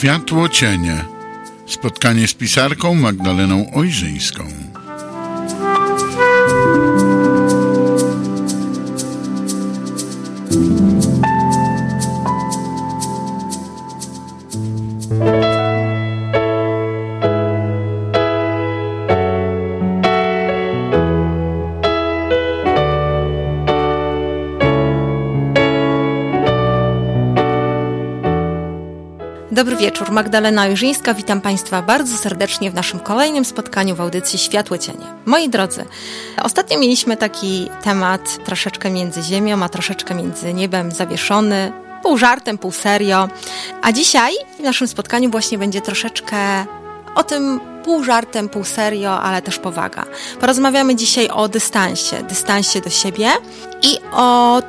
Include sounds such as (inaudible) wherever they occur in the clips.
Światło cienie. Spotkanie z pisarką Magdaleną Ojrzyńską. Magdalena Jurzyńska. Witam Państwa bardzo serdecznie w naszym kolejnym spotkaniu w audycji Światło Cienie. Moi drodzy, ostatnio mieliśmy taki temat troszeczkę między ziemią, a troszeczkę między niebem zawieszony, pół żartem, pół serio. A dzisiaj w naszym spotkaniu właśnie będzie troszeczkę o tym pół żartem, pół serio, ale też powaga. Porozmawiamy dzisiaj o dystansie, dystansie do siebie i o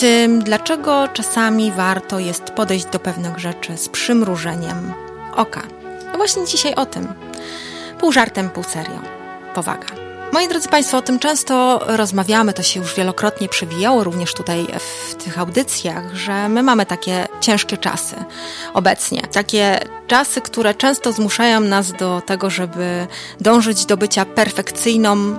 tym, dlaczego czasami warto jest podejść do pewnych rzeczy z przymrużeniem oka. No właśnie dzisiaj o tym. Pół żartem, pół serio. Powaga. Moi drodzy Państwo, o tym często rozmawiamy, to się już wielokrotnie przewijało również tutaj w tych audycjach, że my mamy takie ciężkie czasy obecnie. Takie czasy, które często zmuszają nas do tego, żeby dążyć do bycia perfekcyjną,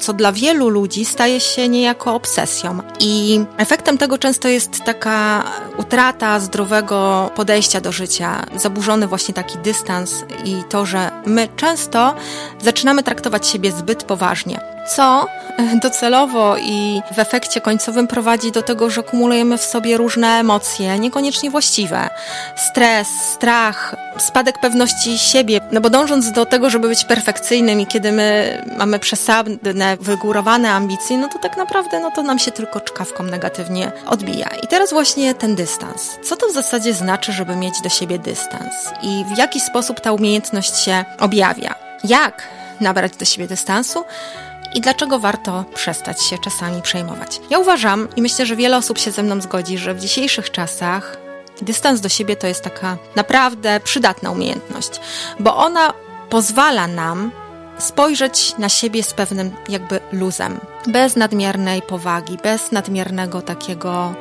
co dla wielu ludzi staje się niejako obsesją. I efektem tego często jest taka utrata zdrowego podejścia do życia, zaburzony właśnie taki dystans i to, że my często zaczynamy traktować siebie zbyt poważnie co docelowo i w efekcie końcowym prowadzi do tego, że kumulujemy w sobie różne emocje, niekoniecznie właściwe. Stres, strach, spadek pewności siebie, no bo dążąc do tego, żeby być perfekcyjnym i kiedy my mamy przesadne, wygórowane ambicje, no to tak naprawdę no to nam się tylko czkawką negatywnie odbija. I teraz właśnie ten dystans. Co to w zasadzie znaczy, żeby mieć do siebie dystans? I w jaki sposób ta umiejętność się objawia? Jak nabrać do siebie dystansu? I dlaczego warto przestać się czasami przejmować. Ja uważam i myślę, że wiele osób się ze mną zgodzi, że w dzisiejszych czasach dystans do siebie to jest taka naprawdę przydatna umiejętność, bo ona pozwala nam spojrzeć na siebie z pewnym jakby luzem, bez nadmiernej powagi, bez nadmiernego takiego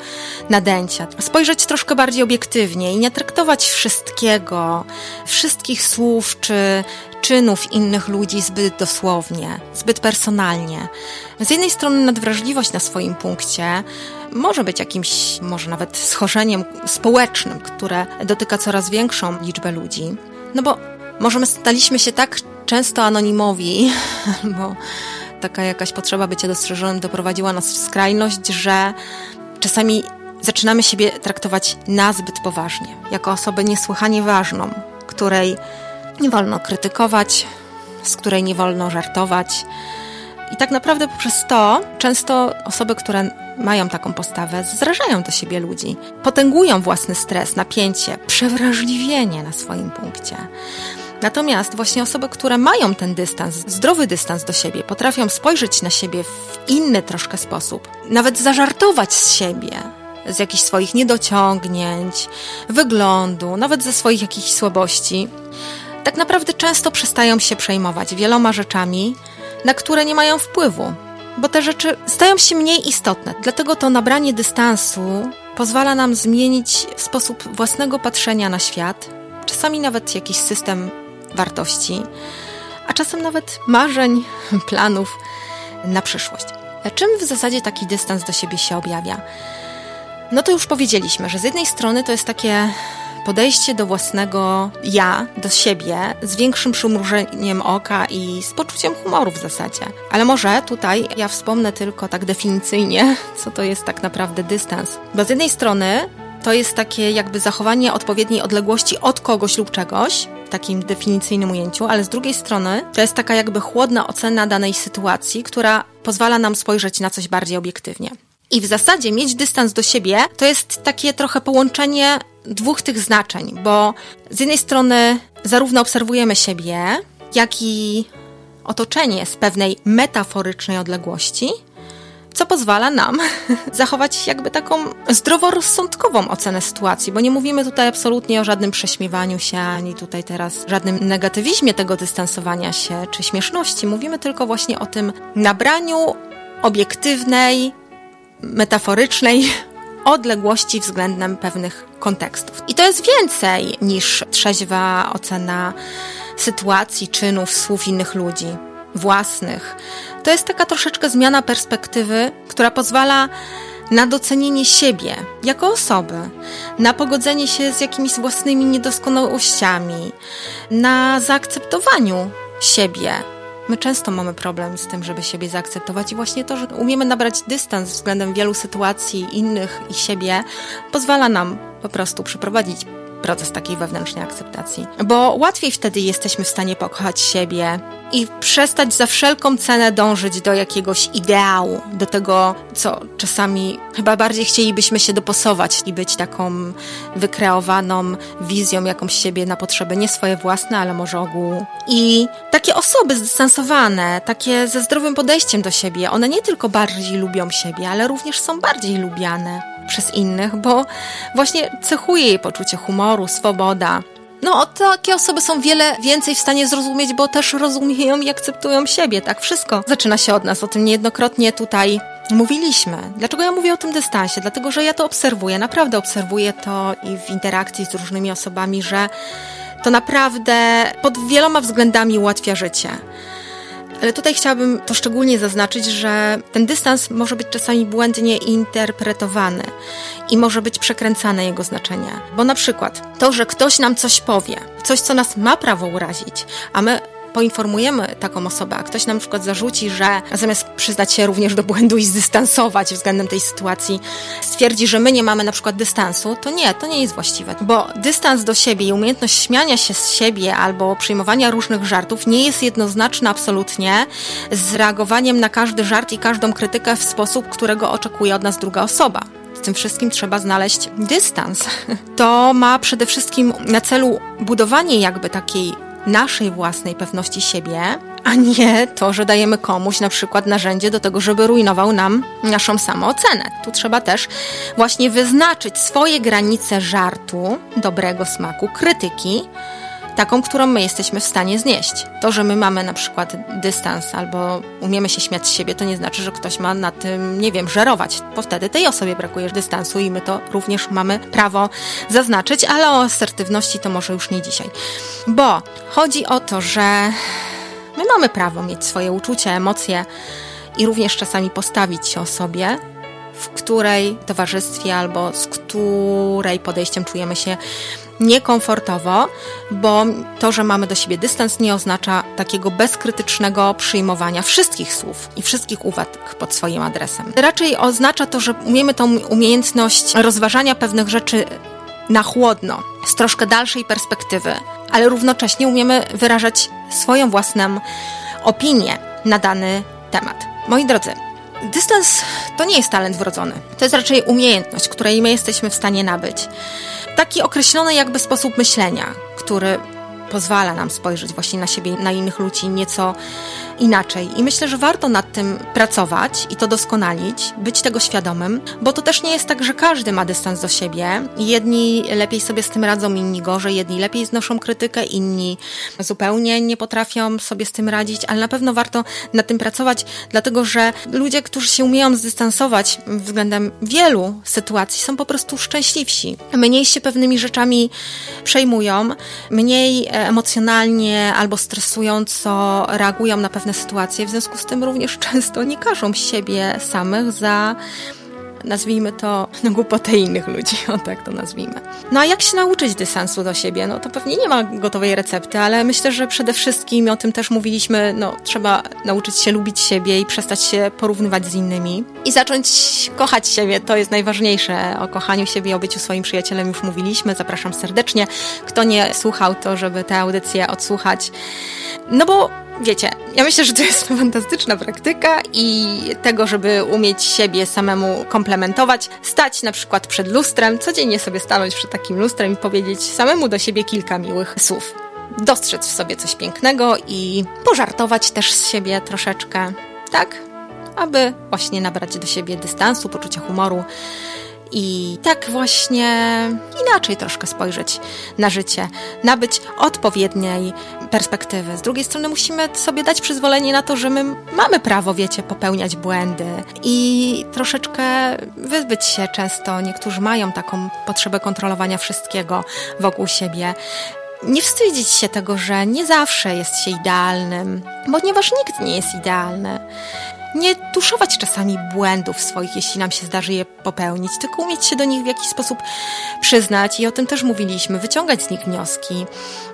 nadęcia. Spojrzeć troszkę bardziej obiektywnie i nie traktować wszystkiego, wszystkich słów czy, czynów innych ludzi zbyt dosłownie, zbyt personalnie. Z jednej strony nadwrażliwość na swoim punkcie może być jakimś, może nawet schorzeniem społecznym, które dotyka coraz większą liczbę ludzi. No bo może my staliśmy się tak często anonimowi, (laughs) bo taka jakaś potrzeba bycia dostrzeżonym doprowadziła nas w skrajność, że czasami zaczynamy siebie traktować nazbyt poważnie, jako osobę niesłychanie ważną, której nie wolno krytykować, z której nie wolno żartować. I tak naprawdę poprzez to często osoby, które mają taką postawę, zrażają do siebie ludzi, potęgują własny stres, napięcie, przewrażliwienie na swoim punkcie. Natomiast właśnie osoby, które mają ten dystans, zdrowy dystans do siebie, potrafią spojrzeć na siebie w inny troszkę sposób, nawet zażartować z siebie, z jakichś swoich niedociągnięć, wyglądu, nawet ze swoich jakichś słabości, tak naprawdę często przestają się przejmować wieloma rzeczami, na które nie mają wpływu, bo te rzeczy stają się mniej istotne. Dlatego to nabranie dystansu pozwala nam zmienić sposób własnego patrzenia na świat, czasami nawet jakiś system wartości, a czasem nawet marzeń, (laughs) planów na przyszłość. Czym w zasadzie taki dystans do siebie się objawia? No to już powiedzieliśmy, że z jednej strony to jest takie podejście do własnego ja, do siebie z większym przymrużeniem oka i z poczuciem humoru w zasadzie. Ale może tutaj ja wspomnę tylko tak definicyjnie, (laughs) co to jest tak naprawdę dystans. Bo z jednej strony to jest takie jakby zachowanie odpowiedniej odległości od kogoś lub czegoś, takim definicyjnym ujęciu, ale z drugiej strony to jest taka jakby chłodna ocena danej sytuacji, która pozwala nam spojrzeć na coś bardziej obiektywnie. I w zasadzie mieć dystans do siebie to jest takie trochę połączenie dwóch tych znaczeń, bo z jednej strony zarówno obserwujemy siebie, jak i otoczenie z pewnej metaforycznej odległości, co pozwala nam (laughs) zachować jakby taką zdroworozsądkową ocenę sytuacji, bo nie mówimy tutaj absolutnie o żadnym prześmiewaniu się, ani tutaj teraz żadnym negatywizmie tego dystansowania się czy śmieszności. Mówimy tylko właśnie o tym nabraniu obiektywnej, metaforycznej (laughs) odległości względem pewnych kontekstów. I to jest więcej niż trzeźwa ocena sytuacji, czynów, słów innych ludzi, własnych. To jest taka troszeczkę zmiana perspektywy, która pozwala na docenienie siebie jako osoby, na pogodzenie się z jakimiś własnymi niedoskonałościami, na zaakceptowaniu siebie. My często mamy problem z tym, żeby siebie zaakceptować, i właśnie to, że umiemy nabrać dystans względem wielu sytuacji innych i siebie, pozwala nam po prostu przeprowadzić proces takiej wewnętrznej akceptacji. Bo łatwiej wtedy jesteśmy w stanie pokochać siebie i przestać za wszelką cenę dążyć do jakiegoś ideału, do tego, co czasami chyba bardziej chcielibyśmy się dopasować i być taką wykreowaną wizją jakąś siebie na potrzeby nie swoje własne, ale może ogółu. I takie osoby zdystansowane, takie ze zdrowym podejściem do siebie, one nie tylko bardziej lubią siebie, ale również są bardziej lubiane przez innych, bo właśnie cechuje jej poczucie humoru, swoboda. No, takie osoby są wiele więcej w stanie zrozumieć, bo też rozumieją i akceptują siebie, tak? Wszystko zaczyna się od nas, o tym niejednokrotnie tutaj mówiliśmy. Dlaczego ja mówię o tym dystansie? Dlatego, że ja to obserwuję, naprawdę obserwuję to i w interakcji z różnymi osobami, że to naprawdę pod wieloma względami ułatwia życie. Ale tutaj chciałabym to szczególnie zaznaczyć, że ten dystans może być czasami błędnie interpretowany i może być przekręcane jego znaczenie. Bo na przykład to, że ktoś nam coś powie, coś, co nas ma prawo urazić, a my poinformujemy taką osobę, a ktoś nam na przykład zarzuci, że zamiast przyznać się również do błędu i zdystansować względem tej sytuacji, stwierdzi, że my nie mamy na przykład dystansu, to nie, to nie jest właściwe. Bo dystans do siebie i umiejętność śmiania się z siebie albo przyjmowania różnych żartów nie jest jednoznaczna absolutnie z reagowaniem na każdy żart i każdą krytykę w sposób, którego oczekuje od nas druga osoba tym wszystkim trzeba znaleźć dystans. (laughs) To ma przede wszystkim na celu budowanie jakby takiej naszej własnej pewności siebie, a nie to, że dajemy komuś na przykład narzędzie do tego, żeby rujnował nam naszą samoocenę. Tu trzeba też właśnie wyznaczyć swoje granice żartu, dobrego smaku, krytyki, taką, którą my jesteśmy w stanie znieść. To, że my mamy na przykład dystans albo umiemy się śmiać z siebie, to nie znaczy, że ktoś ma na tym, nie wiem, żerować, bo wtedy tej osobie brakuje dystansu i my to również mamy prawo zaznaczyć, ale o asertywności to może już nie dzisiaj. Bo chodzi o to, że my mamy prawo mieć swoje uczucia, emocje i również czasami postawić się o sobie, w której towarzystwie albo z której podejściem czujemy się niekomfortowo, bo to, że mamy do siebie dystans, nie oznacza takiego bezkrytycznego przyjmowania wszystkich słów i wszystkich uwag pod swoim adresem. Raczej oznacza to, że umiemy tą umiejętność rozważania pewnych rzeczy na chłodno, z troszkę dalszej perspektywy, ale równocześnie umiemy wyrażać swoją własną opinię na dany temat. Moi drodzy, dystans to nie jest talent wrodzony. To jest raczej umiejętność, której my jesteśmy w stanie nabyć taki określony jakby sposób myślenia, który pozwala nam spojrzeć właśnie na siebie, na innych ludzi nieco inaczej. I myślę, że warto nad tym pracować i to doskonalić, być tego świadomym, bo to też nie jest tak, że każdy ma dystans do siebie. Jedni lepiej sobie z tym radzą, inni gorzej, jedni lepiej znoszą krytykę, inni zupełnie nie potrafią sobie z tym radzić, ale na pewno warto nad tym pracować, dlatego że ludzie, którzy się umieją zdystansować względem wielu sytuacji, są po prostu szczęśliwsi. Mniej się pewnymi rzeczami przejmują, mniej emocjonalnie albo stresująco reagują na pewne sytuacje, w związku z tym również (laughs) często nie każą siebie samych za nazwijmy to, (laughs) no, głupotę innych ludzi, o tak to nazwijmy. No a jak się nauczyć dystansu do siebie? No to pewnie nie ma gotowej recepty, ale myślę, że przede wszystkim, o tym też mówiliśmy, no trzeba nauczyć się lubić siebie i przestać się porównywać z innymi i zacząć kochać siebie, to jest najważniejsze. O kochaniu siebie o byciu swoim przyjacielem już mówiliśmy, zapraszam serdecznie. Kto nie słuchał, to żeby tę audycję odsłuchać. No bo wiecie, ja myślę, że to jest (laughs) fantastyczna praktyka i tego, żeby umieć siebie samemu komplementować, stać na przykład przed lustrem, codziennie sobie stanąć przed takim lustrem i powiedzieć samemu do siebie kilka miłych słów. Dostrzec w sobie coś pięknego i pożartować też z siebie troszeczkę, tak? aby właśnie nabrać do siebie dystansu, poczucia humoru i tak właśnie inaczej troszkę spojrzeć na życie, nabyć odpowiedniej perspektywy. Z drugiej strony musimy sobie dać przyzwolenie na to, że my mamy prawo, wiecie, popełniać błędy i troszeczkę wyzbyć się często. Niektórzy mają taką potrzebę kontrolowania wszystkiego wokół siebie nie wstydzić się tego, że nie zawsze jest się idealnym, ponieważ nikt nie jest idealny nie tuszować czasami błędów swoich, jeśli nam się zdarzy je popełnić, tylko umieć się do nich w jakiś sposób przyznać i o tym też mówiliśmy, wyciągać z nich wnioski.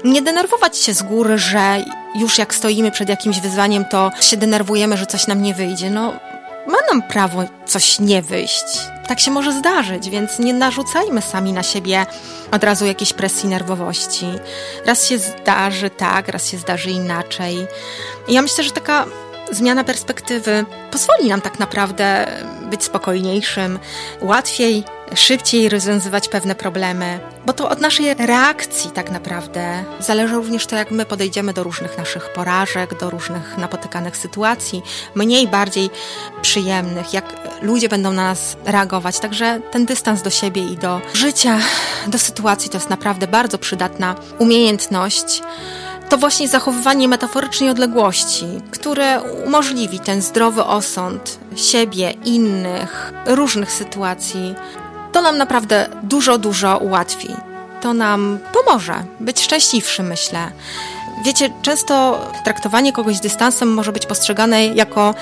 Nie denerwować się z góry, że już jak stoimy przed jakimś wyzwaniem, to się denerwujemy, że coś nam nie wyjdzie. No, ma nam prawo coś nie wyjść. Tak się może zdarzyć, więc nie narzucajmy sami na siebie od razu jakiejś presji nerwowości. Raz się zdarzy tak, raz się zdarzy inaczej. I ja myślę, że taka zmiana perspektywy pozwoli nam tak naprawdę być spokojniejszym, łatwiej, szybciej rozwiązywać pewne problemy, bo to od naszej reakcji tak naprawdę zależy również to, jak my podejdziemy do różnych naszych porażek, do różnych napotykanych sytuacji, mniej, bardziej przyjemnych, jak ludzie będą na nas reagować. Także ten dystans do siebie i do życia, do sytuacji to jest naprawdę bardzo przydatna umiejętność to właśnie zachowywanie metaforycznej odległości, które umożliwi ten zdrowy osąd siebie, innych, różnych sytuacji, to nam naprawdę dużo, dużo ułatwi. To nam pomoże być szczęśliwszym, myślę. Wiecie, często traktowanie kogoś dystansem może być postrzegane jako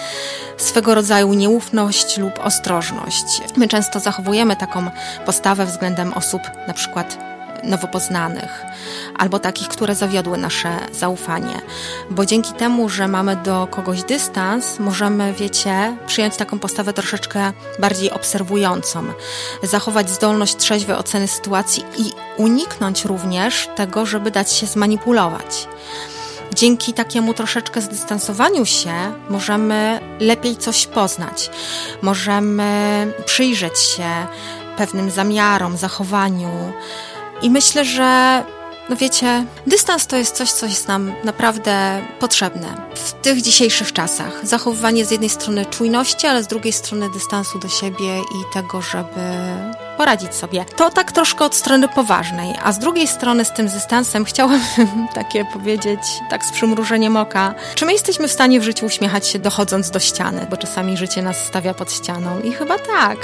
swego rodzaju nieufność lub ostrożność. My często zachowujemy taką postawę względem osób, na przykład nowo poznanych, albo takich, które zawiodły nasze zaufanie. Bo dzięki temu, że mamy do kogoś dystans, możemy, wiecie, przyjąć taką postawę troszeczkę bardziej obserwującą, zachować zdolność trzeźwej oceny sytuacji i uniknąć również tego, żeby dać się zmanipulować. Dzięki takiemu troszeczkę zdystansowaniu się możemy lepiej coś poznać, możemy przyjrzeć się pewnym zamiarom, zachowaniu, i myślę, że no wiecie, dystans to jest coś, co jest nam naprawdę potrzebne w tych dzisiejszych czasach. Zachowywanie z jednej strony czujności, ale z drugiej strony dystansu do siebie i tego, żeby poradzić sobie. To tak troszkę od strony poważnej, a z drugiej strony z tym dystansem chciałabym (laughs) takie powiedzieć, tak z przymrużeniem oka, czy my jesteśmy w stanie w życiu uśmiechać się dochodząc do ściany, bo czasami życie nas stawia pod ścianą i chyba tak.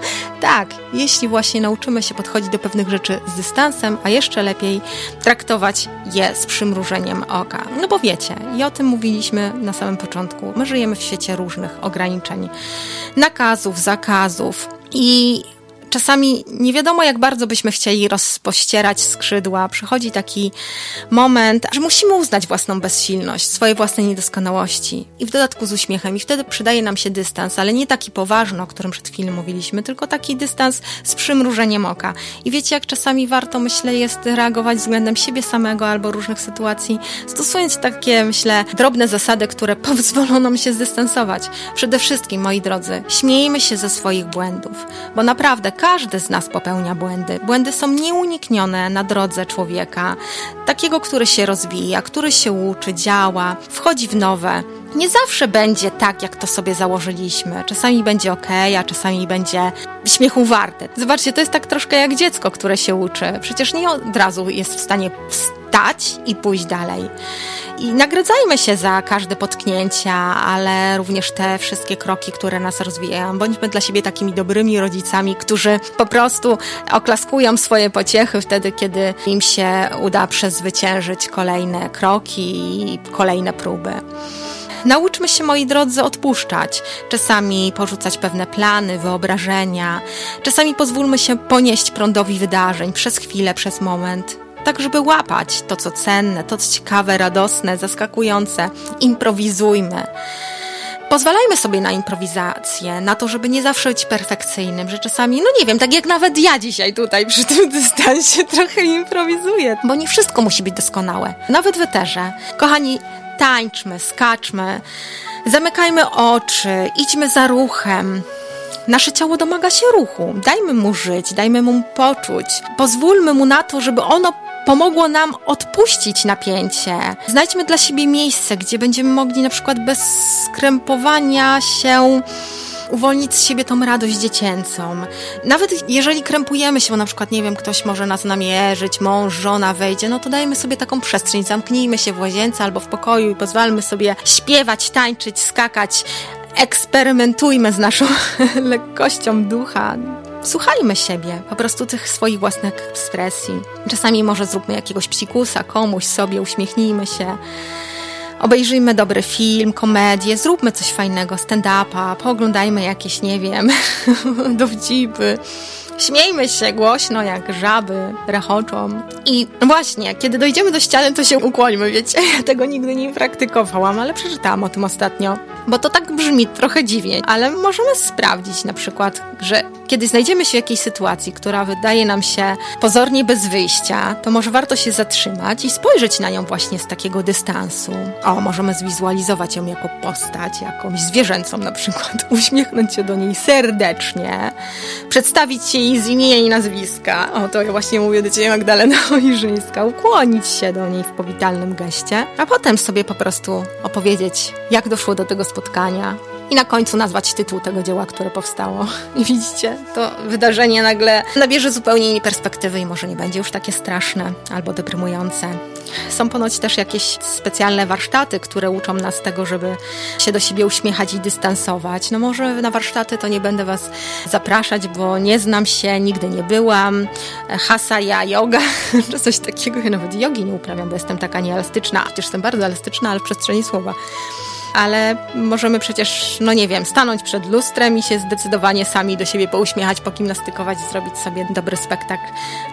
(laughs) tak, jeśli właśnie nauczymy się podchodzić do pewnych rzeczy z dystansem, a jeszcze lepiej traktować je z przymrużeniem oka. No bo wiecie, i o tym mówiliśmy na samym początku, my żyjemy w świecie różnych ograniczeń, nakazów, zakazów i czasami nie wiadomo, jak bardzo byśmy chcieli rozpościerać skrzydła. Przychodzi taki moment, że musimy uznać własną bezsilność, swoje własne niedoskonałości i w dodatku z uśmiechem. I wtedy przydaje nam się dystans, ale nie taki poważny, o którym przed chwilą mówiliśmy, tylko taki dystans z przymrużeniem oka. I wiecie, jak czasami warto, myślę, jest reagować względem siebie samego albo różnych sytuacji, stosując takie, myślę, drobne zasady, które (laughs) pozwolą nam się zdystansować. Przede wszystkim, moi drodzy, śmiejmy się ze swoich błędów, bo naprawdę każdy z nas popełnia błędy. Błędy są nieuniknione na drodze człowieka, takiego, który się rozwija, który się uczy, działa, wchodzi w nowe. Nie zawsze będzie tak, jak to sobie założyliśmy. Czasami będzie ok, a czasami będzie śmiechu warte. Zobaczcie, to jest tak troszkę jak dziecko, które się uczy. Przecież nie od razu jest w stanie wstać i pójść dalej. I nagradzajmy się za każde potknięcia, ale również te wszystkie kroki, które nas rozwijają. Bądźmy dla siebie takimi dobrymi rodzicami, którzy po prostu oklaskują swoje pociechy wtedy, kiedy im się uda przezwyciężyć kolejne kroki i kolejne próby. Nauczmy się, moi drodzy, odpuszczać. Czasami porzucać pewne plany, wyobrażenia. Czasami pozwólmy się ponieść prądowi wydarzeń przez chwilę, przez moment tak żeby łapać to, co cenne, to, co ciekawe, radosne, zaskakujące. Improwizujmy. Pozwalajmy sobie na improwizację, na to, żeby nie zawsze być perfekcyjnym, że czasami, no nie wiem, tak jak nawet ja dzisiaj tutaj przy tym (laughs) dystansie trochę improwizuję, bo nie wszystko musi być doskonałe. Nawet w eterze. Kochani, tańczmy, skaczmy, zamykajmy oczy, idźmy za ruchem. Nasze ciało domaga się ruchu. Dajmy mu żyć, dajmy mu poczuć. Pozwólmy mu na to, żeby ono pomogło nam odpuścić napięcie. Znajdźmy dla siebie miejsce, gdzie będziemy mogli na przykład bez skrępowania się uwolnić z siebie tą radość dziecięcą. Nawet jeżeli krępujemy się, bo na przykład, nie wiem, ktoś może nas namierzyć, mąż, żona wejdzie, no to dajmy sobie taką przestrzeń, zamknijmy się w łazience albo w pokoju i pozwalmy sobie śpiewać, tańczyć, skakać, eksperymentujmy z naszą (laughs) lekkością ducha. Słuchajmy siebie, po prostu tych swoich własnych ekspresji. Czasami może zróbmy jakiegoś psikusa komuś, sobie, uśmiechnijmy się. Obejrzyjmy dobry film, komedię, zróbmy coś fajnego, stand-upa, pooglądajmy jakieś, nie wiem, (laughs) dowcipy. Śmiejmy się głośno, jak żaby rechoczą. I właśnie, kiedy dojdziemy do ściany, to się ukłońmy, wiecie? Ja tego nigdy nie praktykowałam, ale przeczytałam o tym ostatnio. Bo to tak brzmi trochę dziwnie, ale możemy sprawdzić na przykład, że kiedy znajdziemy się w jakiejś sytuacji, która wydaje nam się pozornie bez wyjścia, to może warto się zatrzymać i spojrzeć na nią właśnie z takiego dystansu. O, możemy zwizualizować ją jako postać, jakąś zwierzęcą na przykład, (laughs) uśmiechnąć się do niej serdecznie, przedstawić się jej z imienia i nazwiska. O, to ja właśnie mówię do Ciebie Magdalena Ojrzyńska. Ukłonić się do niej w powitalnym geście, a potem sobie po prostu opowiedzieć, jak doszło do tego spotkania, i na końcu nazwać tytuł tego dzieła, które powstało. I widzicie, to wydarzenie nagle nabierze zupełnie innej perspektywy i może nie będzie już takie straszne albo deprymujące. Są ponoć też jakieś specjalne warsztaty, które uczą nas tego, żeby się do siebie uśmiechać i dystansować. No może na warsztaty to nie będę Was zapraszać, bo nie znam się, nigdy nie byłam. Hasa ja yoga, (laughs) czy coś takiego. Ja nawet jogi nie uprawiam, bo jestem taka nieelastyczna. Chociaż jestem bardzo elastyczna, ale w przestrzeni słowa ale możemy przecież, no nie wiem, stanąć przed lustrem i się zdecydowanie sami do siebie pouśmiechać, pogimnastykować, zrobić sobie dobry spektakl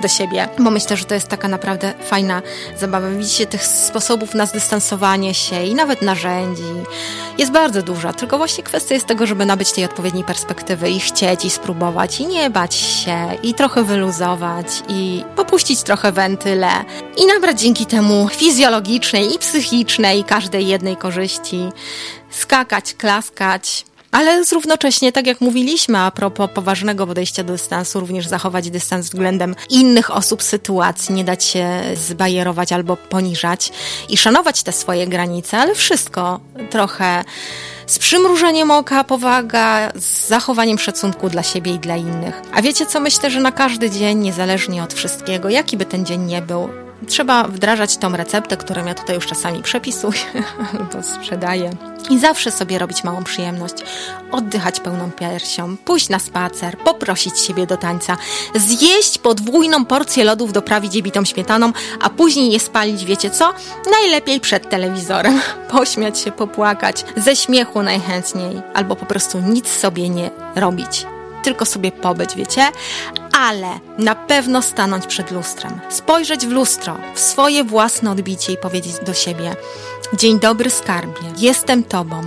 do siebie, bo myślę, że to jest taka naprawdę fajna zabawa. Widzicie, tych sposobów na zdystansowanie się i nawet narzędzi jest bardzo dużo, tylko właśnie kwestia jest tego, żeby nabyć tej odpowiedniej perspektywy i chcieć i spróbować i nie bać się i trochę wyluzować i popuścić trochę wentyle i nabrać dzięki temu fizjologicznej i psychicznej każdej jednej korzyści skakać, klaskać, ale równocześnie, tak jak mówiliśmy, a propos poważnego podejścia do dystansu, również zachować dystans względem innych osób, sytuacji, nie dać się zbajerować albo poniżać i szanować te swoje granice, ale wszystko trochę z przymrużeniem oka, powaga, z zachowaniem szacunku dla siebie i dla innych. A wiecie co? Myślę, że na każdy dzień, niezależnie od wszystkiego, jaki by ten dzień nie był, trzeba wdrażać tą receptę, którą ja tutaj już czasami przepisuję (laughs) albo sprzedaję. I zawsze sobie robić małą przyjemność. Oddychać pełną piersią, pójść na spacer, poprosić siebie do tańca, zjeść podwójną porcję lodów, doprawić je bitą śmietaną, a później je spalić, wiecie co? Najlepiej przed telewizorem. (laughs) Pośmiać się, popłakać, ze śmiechu najchętniej, albo po prostu nic sobie nie robić tylko sobie pobyć, wiecie? Ale na pewno stanąć przed lustrem, spojrzeć w lustro, w swoje własne odbicie i powiedzieć do siebie: Dzień dobry, skarbie, jestem Tobą.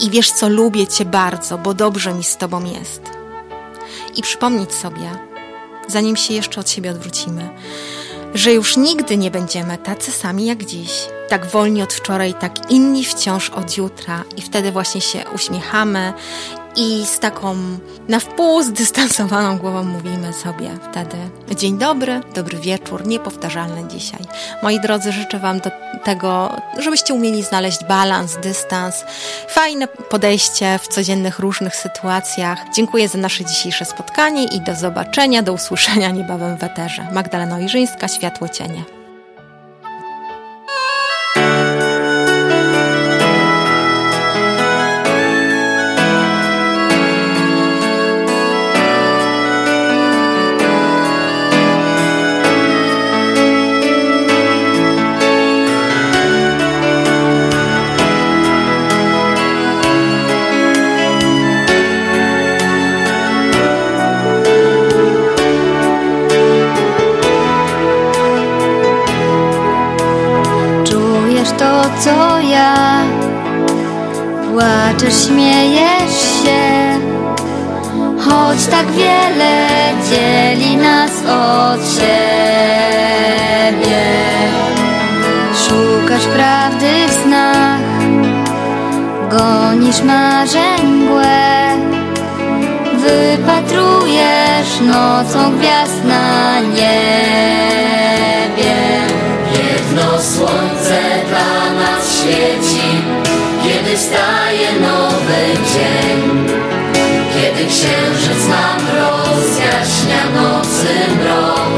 I wiesz co, lubię Cię bardzo, bo dobrze mi z Tobą jest. I przypomnieć sobie, zanim się jeszcze od siebie odwrócimy, że już nigdy nie będziemy tacy sami jak dziś, tak wolni od wczoraj, tak inni wciąż od jutra, i wtedy właśnie się uśmiechamy i z taką na wpół zdystansowaną głową mówimy sobie wtedy dzień dobry, dobry wieczór, niepowtarzalny dzisiaj. Moi drodzy, życzę Wam do tego, żebyście umieli znaleźć balans, dystans, fajne podejście w codziennych różnych sytuacjach. Dziękuję za nasze dzisiejsze spotkanie i do zobaczenia, do usłyszenia niebawem w eterze. Magdalena Ojrzyńska, Światło Cienie. to, co ja. Płaczesz, śmiejesz się Choć tak wiele dzieli nas od siebie. Szukasz prawdy w snach Gonisz marzeń mgłę. Wypatrujesz nocą gwiazd na niebie słońce dla nas świeci, kiedy wstaje nowy dzień, kiedy księżyc nam rozjaśnia nocy mrok.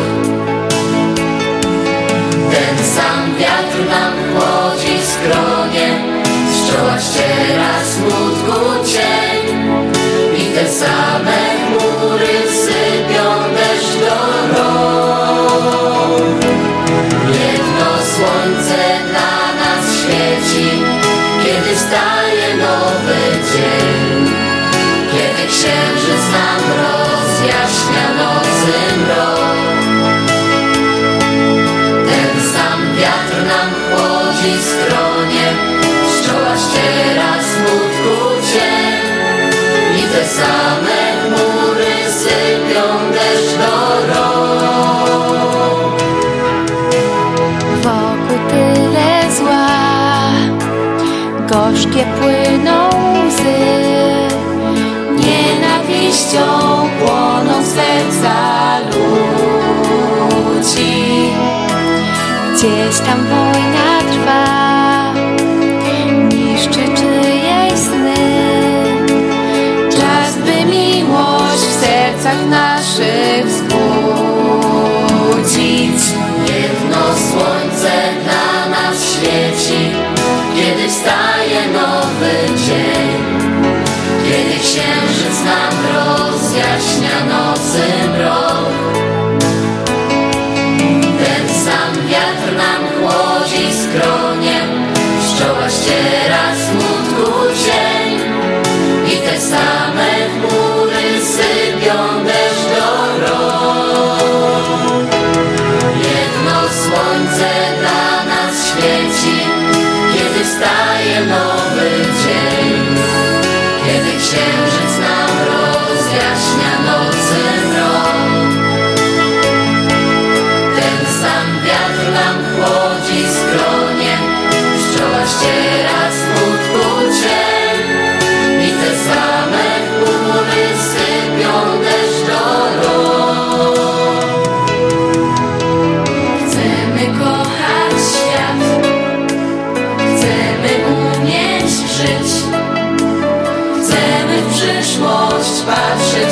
Ten sam wiatr nam chodzi skronie, z czoła ściera smutku cień i te same gorzkie płyną łzy, nienawiścią płoną serca ludzi. Gdzieś tam wolno żyć. Chcemy w przyszłość patrzeć.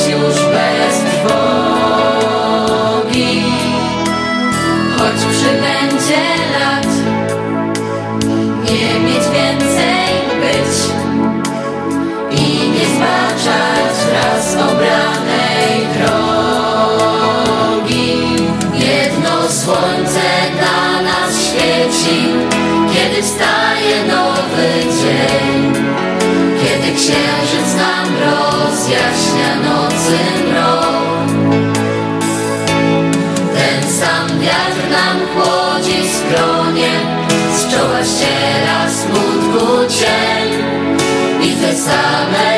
summer.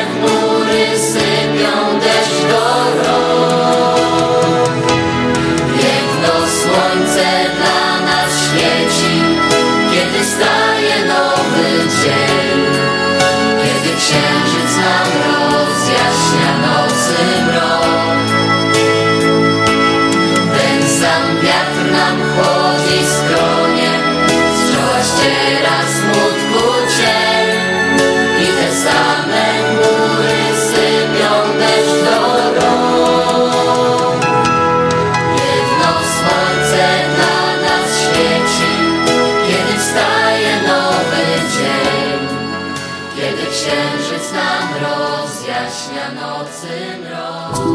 księżyc nam rozjaśnia nocy mrok.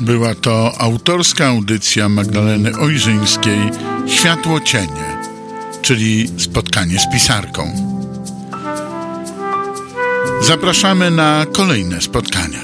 Była to autorska audycja Magdaleny Ojrzyńskiej Światło Cienie, czyli spotkanie z pisarką. Zapraszamy na kolejne spotkania.